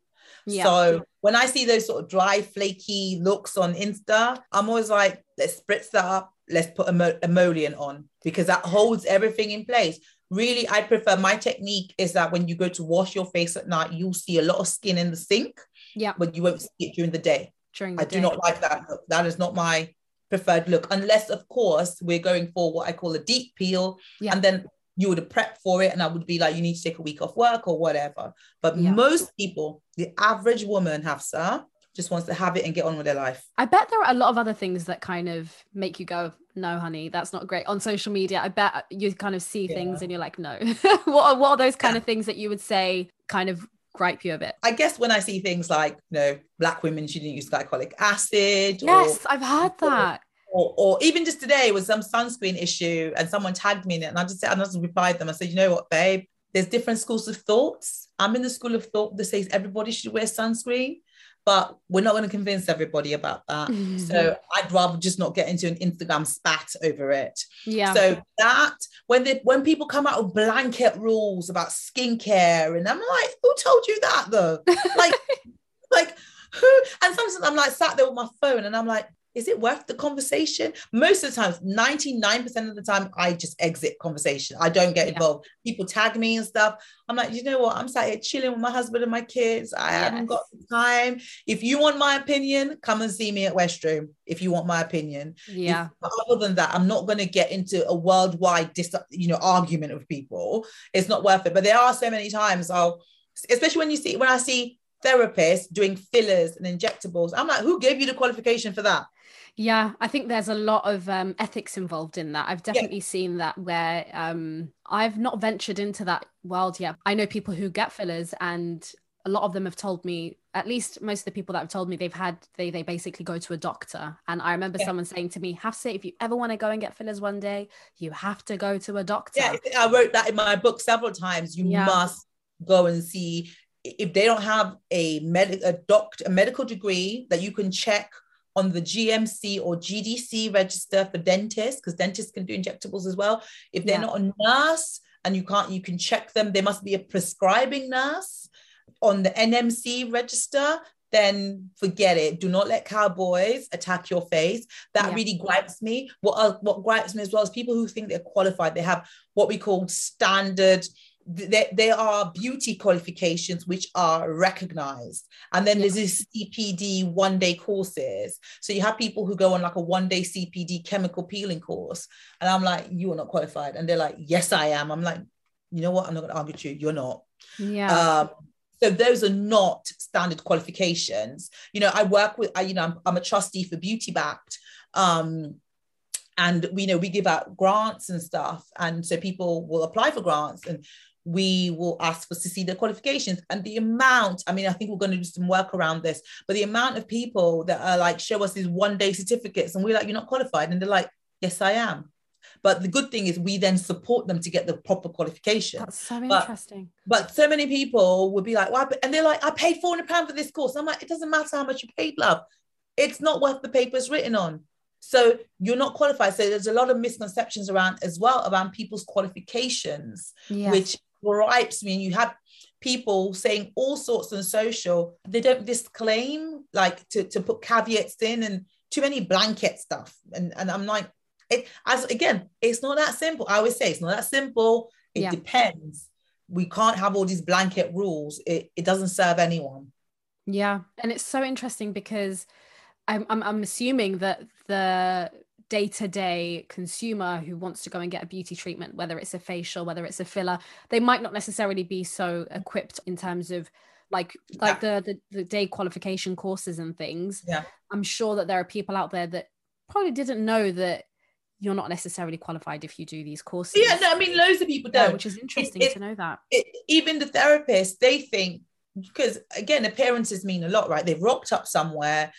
Yeah. So when I see those sort of dry, flaky looks on Insta, I'm always like, let's spritz that up. Let's put a emollient on because that holds everything in place. Really, I prefer my technique is that when you go to wash your face at night, you'll see a lot of skin in the sink. Yeah. But you won't see it during the day. During the I day. do not like that look. That is not my preferred look, unless, of course, we're going for what I call a deep peel. Yeah. And then you would have prepped for it and I would be like, you need to take a week off work or whatever. But yeah. most people, the average woman, Hafsa, just wants to have it and get on with their life. I bet there are a lot of other things that kind of make you go, no, honey, that's not great. On social media, I bet you kind of see yeah. things and you're like, no. [LAUGHS] what, are, what are those kind of things that you would say kind of gripe you a bit? I guess when I see things like, you know, black women shouldn't use glycolic acid. Yes, or, I've heard that or, or even just today was some sunscreen issue and someone tagged me in it and I just said I just replied them I said you know what babe there's different schools of thoughts I'm in the school of thought that says everybody should wear sunscreen but we're not going to convince everybody about that. Mm-hmm. so I'd rather just not get into an Instagram spat over it. Yeah. So that when they when people come out with blanket rules about skincare and I'm like who told you that though? [LAUGHS] Like like who and sometimes I'm like sat there with my phone and I'm like is it worth the conversation? Most of the times, 99% of the time, I just exit conversation. I don't get yeah. involved. People tag me and stuff. I'm like, you know what? I'm sat here chilling with my husband and my kids. I yes. haven't got time. If you want my opinion, come and see me at West Room. If you want my opinion. Yeah. If, other than that, I'm not going to get into a worldwide dis- you know, argument with people. It's not worth it. But there are so many times I'll, especially when you see, when I see therapists doing fillers and injectables, I'm like, who gave you the qualification for that? Yeah, I think there's a lot of um, ethics involved in that. I've definitely yeah. seen that where um, I've not ventured into that world yet. I know people who get fillers, and a lot of them have told me, at least most of the people that have told me, they've had they they basically go to a doctor. And I remember yeah. someone saying to me, "Have "Hafsa, if you ever want to go and get fillers one day, you have to go to a doctor." Yeah, I wrote that in my book several times. You yeah. must go and see if they don't have a med a doctor a medical degree that you can check on the GMC or GDC register for dentists, because dentists can do injectables as well. If they're yeah. not a nurse and you can't, you can check them, there must be a prescribing nurse on the NMC register. Then forget it. Do not let cowboys attack your face. That yeah. really gripes me. What uh, what gripes me as well is people who think they're qualified. They have what we call standard there, there are beauty qualifications which are recognized. And then there's this cpd one day courses. So you have people who go on like a one day cpd chemical peeling course. And i'm like you are not qualified. And they're like yes i am. I'm like you know what? I'm not going to argue with you. You're not. Yeah. Um, so those are not standard qualifications. You know i work with I, you know I'm, I'm a trustee for beauty backed. Um and we you know we give out grants and stuff. And so people will apply for grants. And we will ask for to see the qualifications and the amount. I mean i think we're going to do some work around this but the amount of people that are like show us these one day certificates and we're like you're not qualified. And they're like yes i am. But the good thing is we then support them to get the proper qualification. That's so but, interesting. but so many people would be like well, and they're like i paid 400 pounds for this course. I'm like it doesn't matter how much you paid love. It's not worth the paper it's written on. So you're not qualified. So there's a lot of misconceptions around as well around people's qualifications, yes. which gripes. Me and you have people saying all sorts on social. They don't disclaim like to, to put caveats in and too many blanket stuff. And, and i'm like it as again it's not that simple. I always say it's not that simple. It yeah. depends. We can't have all these blanket rules. It, it doesn't serve anyone. Yeah. And it's so interesting because I'm, I'm, I'm assuming that the day to day consumer who wants to go and get a beauty treatment, whether it's a facial, whether it's a filler, they might not necessarily be so equipped in terms of like like yeah. the, the the day qualification courses and things. Yeah, I'm sure that there are people out there that probably didn't know that you're not necessarily qualified if you do these courses. Yeah, no, I mean, loads of people don't, yeah, which is interesting it, it, to know that. It, even the therapists, they think because again, appearances mean a lot, right? They've rocked up somewhere,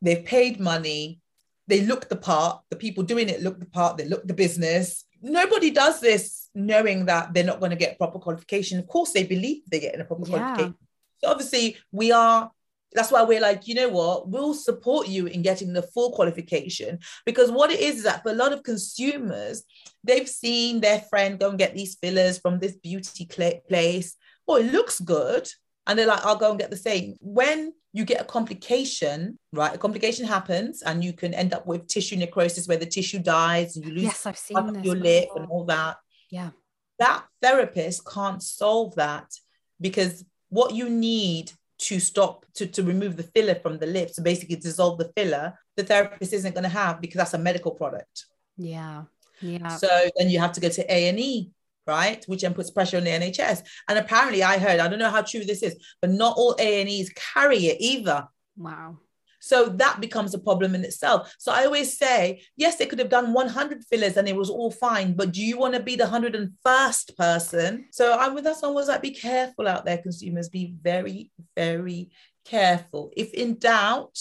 they've paid money, they look the part, the people doing it look the part, they look the business. Nobody does this knowing that they're not going to get proper qualification. Of course, they believe they're getting a proper yeah. qualification. So obviously, we are that's why we're like, you know what, we'll support you in getting the full qualification. Because what it is is that for a lot of consumers, they've seen their friend go and get these fillers from this beauty place. Oh, it looks good. And they're like, I'll go and get the same. When you get a complication, right? A complication happens and you can end up with tissue necrosis where the tissue dies and you lose yes, I've seen your lip and all that. Yeah. That therapist can't solve that because what you need to stop to, to remove the filler from the lips to basically dissolve the filler the therapist isn't going to have because that's a medical product yeah yeah so then you have to go to a&e right which then puts pressure on the nhs and apparently i heard i don't know how true this is but not all a&es carry it either wow so that becomes a problem in itself. So I always say, yes, they could have done 100 fillers and it was all fine, but do you want to be the 101st person? So I with one was like, be careful out there, consumers. Be very, very careful. If in doubt,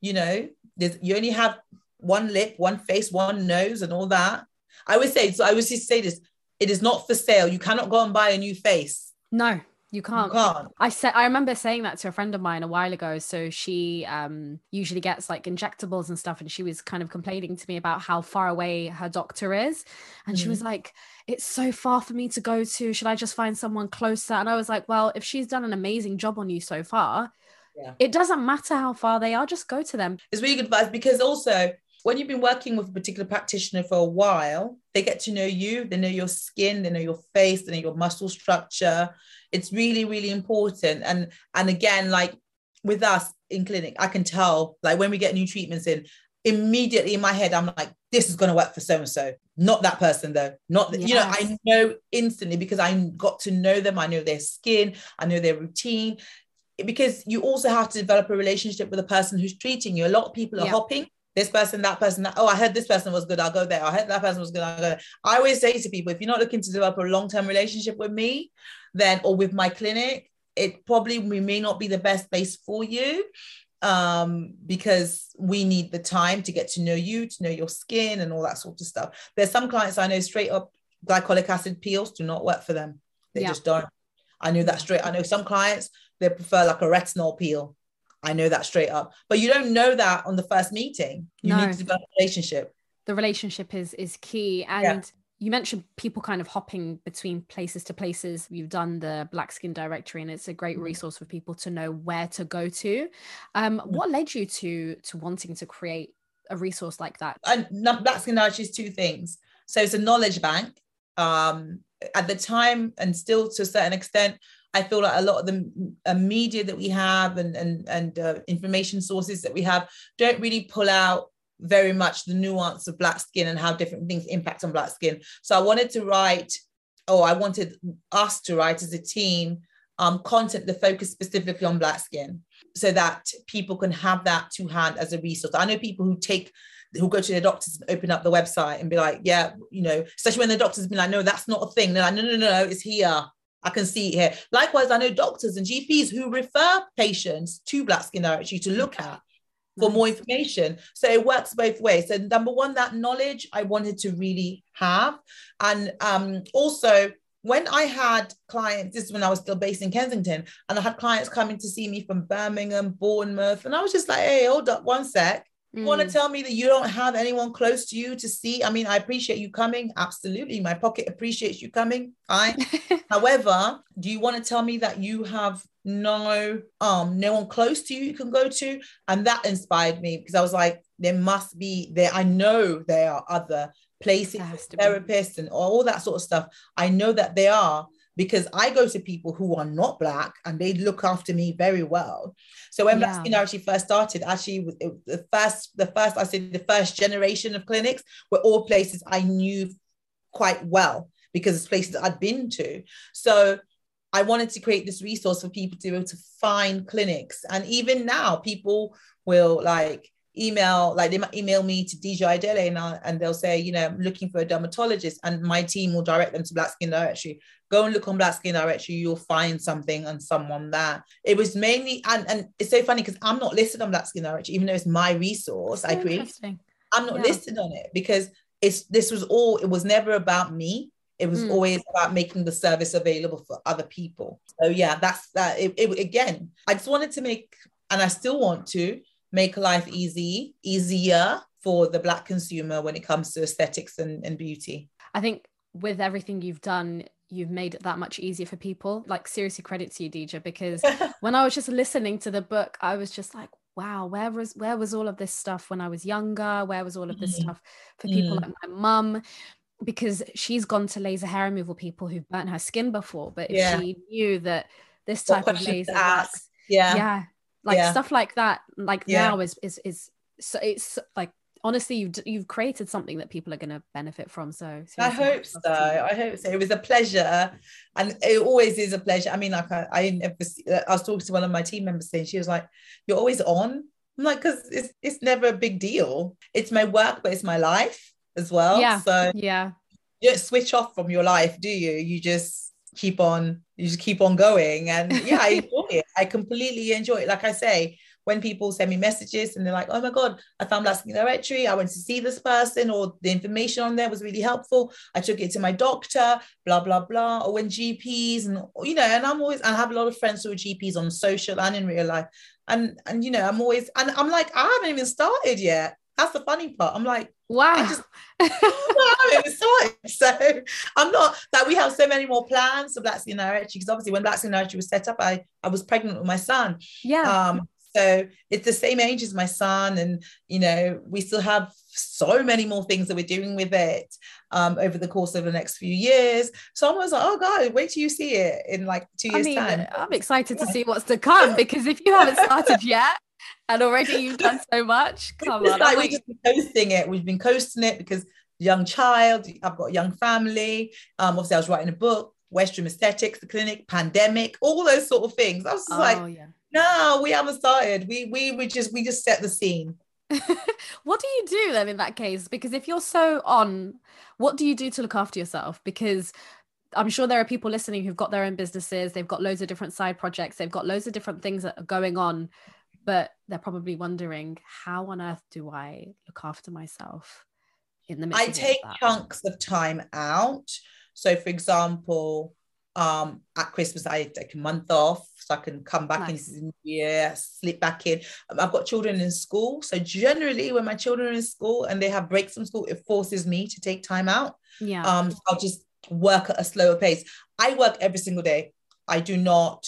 you know, there's—you only have one lip, one face, one nose, and all that. I would say, so I would just say this: it is not for sale. You cannot go and buy a new face. No, you can't. You can't. I said I remember saying that to a friend of mine a while ago. So she um usually gets like injectables and stuff, and she was kind of complaining to me about how far away her doctor is, and mm-hmm. she was mm-hmm. like, "It's so far for me to go to. Should I just find someone closer?" And I was like, "Well, if she's done an amazing job on you so far, yeah. it doesn't matter how far they are. Just go to them." It's really good advice because also when you've been working with a particular practitioner for a while, they get to know you, they know your skin, they know your face, they know your muscle structure, it's really really important. And and again like with us in clinic i can tell like when we get new treatments in immediately in my head i'm like this is going to work for so and so not that person though. Not yes. you know i know instantly because i got to know them i know their skin i know their routine. Because you also have to develop a relationship with the person who's treating you. A lot of people are yeah. hopping this person, that person, that, oh, I heard this person was good, I'll go there. I heard that person was good, I'll go there. I always say to people, if you're not looking to develop a long-term relationship with me, then or with my clinic, it probably we may not be the best place for you um, because we need the time to get to know you, to know your skin and all that sort of stuff. There's some clients I know straight up glycolic acid peels do not work for them. They yeah. just don't. I know that straight. I know some clients they prefer like a retinol peel. I know that straight up. But you don't know that on the first meeting. You no. need to develop a relationship. The relationship is is key. And yeah you mentioned people kind of hopping between places to places. You've done the Black Skin Directory, and it's a great mm-hmm. resource for people to know where to go to. Um, mm-hmm. what led you to to wanting to create a resource like that? And Black Skin Directory is two things. So it's a knowledge bank. Um, at the time, and still to a certain extent, I feel like a lot of the uh, media that we have and and and uh, information sources that we have don't really pull out very much the nuance of black skin and how different things impact on black skin. So I wanted to write, or I wanted us to write as a team um, content that focus specifically on black skin so that people can have that to hand as a resource. I know people who take who go to their doctors and open up the website and be like, yeah, you know, especially when the doctors be like, no, that's not a thing. They're like, no, no, no, it's here. I can see it here. Likewise, I know doctors and GPs who refer patients to Black Skin Directory to look at for more information. So it works both ways. So number one, that knowledge I wanted to really have. And um, also when I had clients, this is when I was still based in Kensington, and I had clients coming to see me from Birmingham, Bournemouth, and I was just like, hey, hold up one sec. You want to mm. tell me that you don't have anyone close to you to see? I mean, I appreciate you coming. Absolutely. My pocket appreciates you coming. I, [LAUGHS] however, do you want to tell me that you have no um no one close to you you can go to? And that inspired me because I was like, there must be there. I know there are other places, therapists, and all that sort of stuff. I know that they are because I go to people who are not black and they look after me very well. So when yeah. Black Skin actually first started, actually the first, the first, I said the first generation of clinics were all places I knew quite well because it's places I'd been to. So I wanted to create this resource for people to be able to find clinics. And even now, people will like email, like they might email me to Dija Ayodele and, I, and they'll say, you know, I'm looking for a dermatologist, and my team will direct them to Black Skin Directory. Go and look on Black Skin Directory, you'll find something and someone there. It was mainly, and, and it's so funny because I'm not listed on Black Skin Directory, even though it's my resource so I create. I'm not yeah. listed on it because it's this was all, it was never about me. It was mm. always about making the service available for other people. So yeah, that's that. It, it, again, I just wanted to make, and I still want to make life easy, easier for the black consumer when it comes to aesthetics and, and beauty. I think with everything you've done, you've made it that much easier for people. Like seriously credit to you, Dija, because [LAUGHS] when I was just listening to the book, I was just like, wow, where was where was all of this stuff when I was younger? Where was all of this mm. stuff for people mm. like my mum? because she's gone to laser hair removal people who've burnt her skin before, but if yeah. she knew that this type of laser works, yeah, yeah, like yeah. stuff like that, like yeah. now is is is so it's like honestly you've you've created something that people are going to benefit from so i hope so i hope so it was a pleasure and it always is a pleasure i mean like i i, never, uh, I was talking to one of my team members saying she was like you're always on i'm like because it's, it's never a big deal it's my work but it's my life as well. Yeah. So yeah, you don't switch off from your life, do you? You just keep on, you just keep on going. And yeah, I enjoy it. I completely enjoy it. Like I say, when people send me messages and they're like, oh my God, I found Skin Directory. I went to see this person, or the information on there was really helpful. I took it to my doctor, blah, blah, blah. Or when GPs and, you know, and I'm always, I have a lot of friends who are GPs on social and in real life. And, and, you know, I'm always, and I'm like, I haven't even started yet. That's the funny part. I'm like, wow. I just, so I'm not that we have so many more plans for Black Skin Directory because obviously when Black Skin Directory was set up, I I was pregnant with my son. Yeah. Um, so it's the same age as my son, and you know we still have so many more things that we're doing with it um, over the course of the next few years. So I was like, oh god, wait till you see it in like two years' I mean, time. I'm excited to see what's to come because if you haven't started [LAUGHS] yet, and already you've done so much. [LAUGHS] Come on. Like we've been coasting it. We've been coasting it because young child, I've got a young family. Um, obviously, I was writing a book, West Room Aesthetics, the clinic, pandemic, all those sort of things. I was just oh, like, yeah. no, we haven't started. We we we just we just set the scene. [LAUGHS] what do you do then in that case? Because if you're so on, what do you do to look after yourself? Because I'm sure there are people listening who've got their own businesses, they've got loads of different side projects, they've got loads of different things that are going on but they're probably wondering how on earth do I look after myself in the midst I take chunks of time out. So for example, um at Christmas I take a month off so I can come back nice. into the new year, slip back in. I've got children in school. So generally when my children are in school and they have breaks from school, it forces me to take time out. Yeah. Um I'll just work at a slower pace. I work every single day. I do not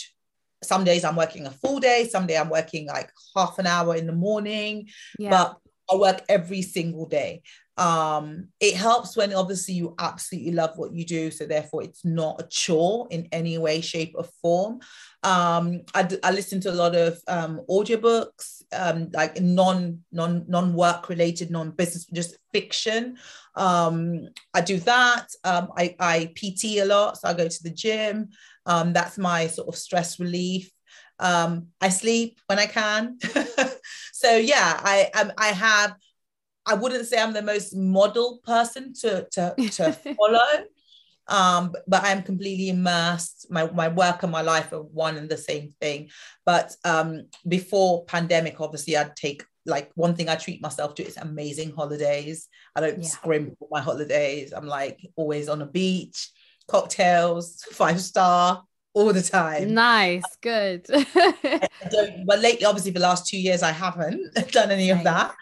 some days I'm working a full day, some day I'm working like half an hour in the morning, yeah. but I work every single day. Um, it helps when obviously you absolutely love what you do, so therefore it's not a chore in any way, shape, or form. Um, I, I listen to a lot of um, audiobooks, um, like non non non work related, non business, just fiction. Um, I do that. Um, I, I PT a lot, so I go to the gym. Um, that's my sort of stress relief. Um, I sleep when I can. [LAUGHS] so yeah, I um, I have. I wouldn't say I'm the most model person to to, to [LAUGHS] follow, um, but I'm completely immersed. My my work and my life are one and the same thing. But um, before pandemic, obviously, I'd take like one thing I treat myself to is amazing holidays. I don't yeah. scrimp my holidays. I'm like always on a beach cocktails, five star all the time. Nice, good. [LAUGHS] but lately, obviously, the last two years, I haven't [LAUGHS] done any of that.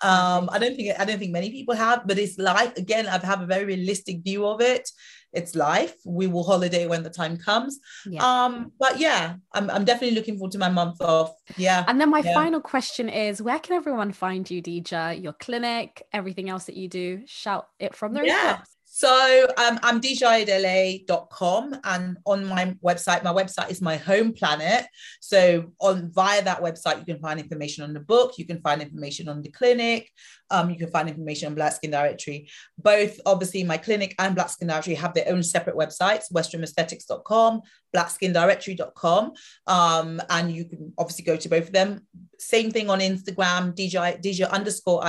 Um, I don't think I don't think many people have, but it's life. Again, I have a very realistic view of it. It's life. We will holiday when the time comes. Yeah. Um, but yeah, I'm, I'm definitely looking forward to my month off. Yeah. And then my yeah. final question is where can everyone find you, Dija? Your clinic, everything else that you do? Shout it from the yeah. So um, I'm dijaayodele.com and on my website, my website is my home planet. So on via that website, you can find information on the book, you can find information on the clinic, um, you can find information on Black Skin Directory. Both obviously my clinic and Black Skin Directory have their own separate websites, westroomaesthetics.com, blackskindirectory.com. Um, and you can obviously go to both of them. Same thing on Instagram, DJ, DJ underscore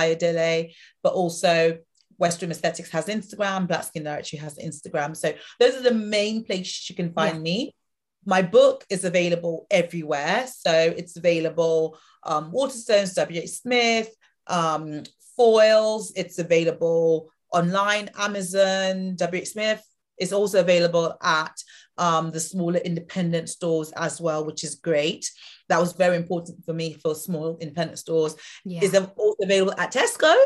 but also West Room Aesthetics has Instagram, Black Skin Directory has Instagram. So those are the main places you can find yeah. me. My book is available everywhere. So it's available um, Waterstones, W.H. Smith, um, Foyles. It's available online, Amazon, W.H. Smith. It's also available at um, the smaller independent stores as well, which is great. That was very important for me for small independent stores. Yeah. Is also available at Tesco.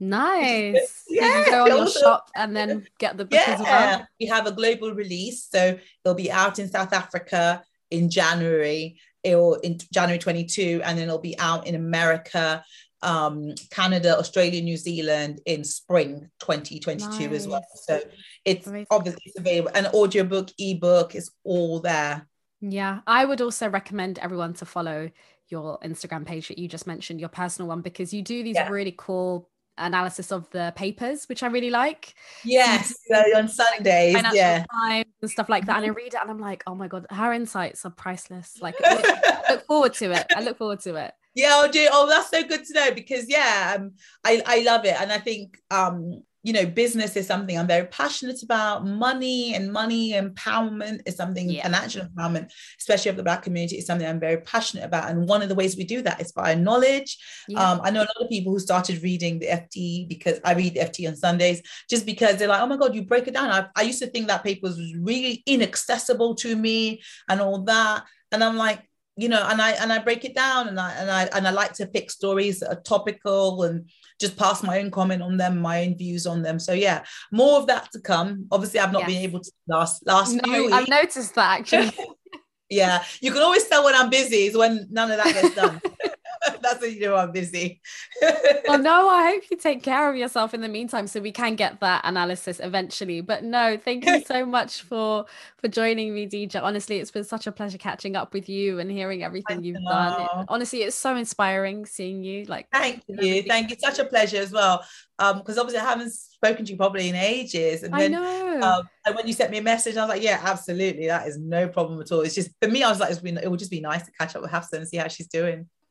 Nice. Yeah. Go on your shop and then get the book yeah. as well. We have a global release. So it'll be out in South Africa in January. It'll in January 22, and then it'll be out in America, um, Canada, Australia, New Zealand in spring 2022 nice. as well. So it's Amazing. obviously available. An audiobook, ebook is all there. Yeah. I would also recommend everyone to follow your Instagram page that you just mentioned, your personal one, because you do these yeah. really cool analysis of the papers, which I really like. Yes, so on Sundays, yeah, Times and stuff like that. And I read it, and I'm like, oh my god, her insights are priceless. Like, I look forward to it. I look forward to it. [LAUGHS] Yeah, I'll do. Oh, that's so good to know because yeah, um, I I love it, and I think um you know, business is something I'm very passionate about. Money and money empowerment is something, yeah. financial empowerment, especially of the Black community, is something I'm very passionate about. And one of the ways we do that is via knowledge. Yeah. Um, I know a lot of people who started reading the FT because I read the FT on Sundays, just because they're like, oh my God, you break it down. I, I used to think that paper was really inaccessible to me and all that. And I'm like, you know, and I and I break it down and I and I and I like to pick stories that are topical and just pass my own comment on them, my own views on them. So yeah, more of that to come. Obviously, I've not yes. been able to last last no, I've noticed that actually. [LAUGHS] yeah, you can always tell when I'm busy is when none of that gets done. [LAUGHS] [LAUGHS] That's when you know I'm busy. [LAUGHS] well, no, I hope you take care of yourself in the meantime so we can get that analysis eventually. But no, thank you so [LAUGHS] much for for joining me, DJ. Honestly, it's been such a pleasure catching up with you and hearing everything you've done. It, honestly, it's so inspiring seeing you. Like thank you. Thank you. Such a pleasure as well. Um, because obviously I haven't spoken to you probably in ages. And then um, and when you sent me a message, I was like, yeah, absolutely. That is no problem at all. It's just for me, I was like, been, it would just be nice to catch up with Hafsa and see how she's doing.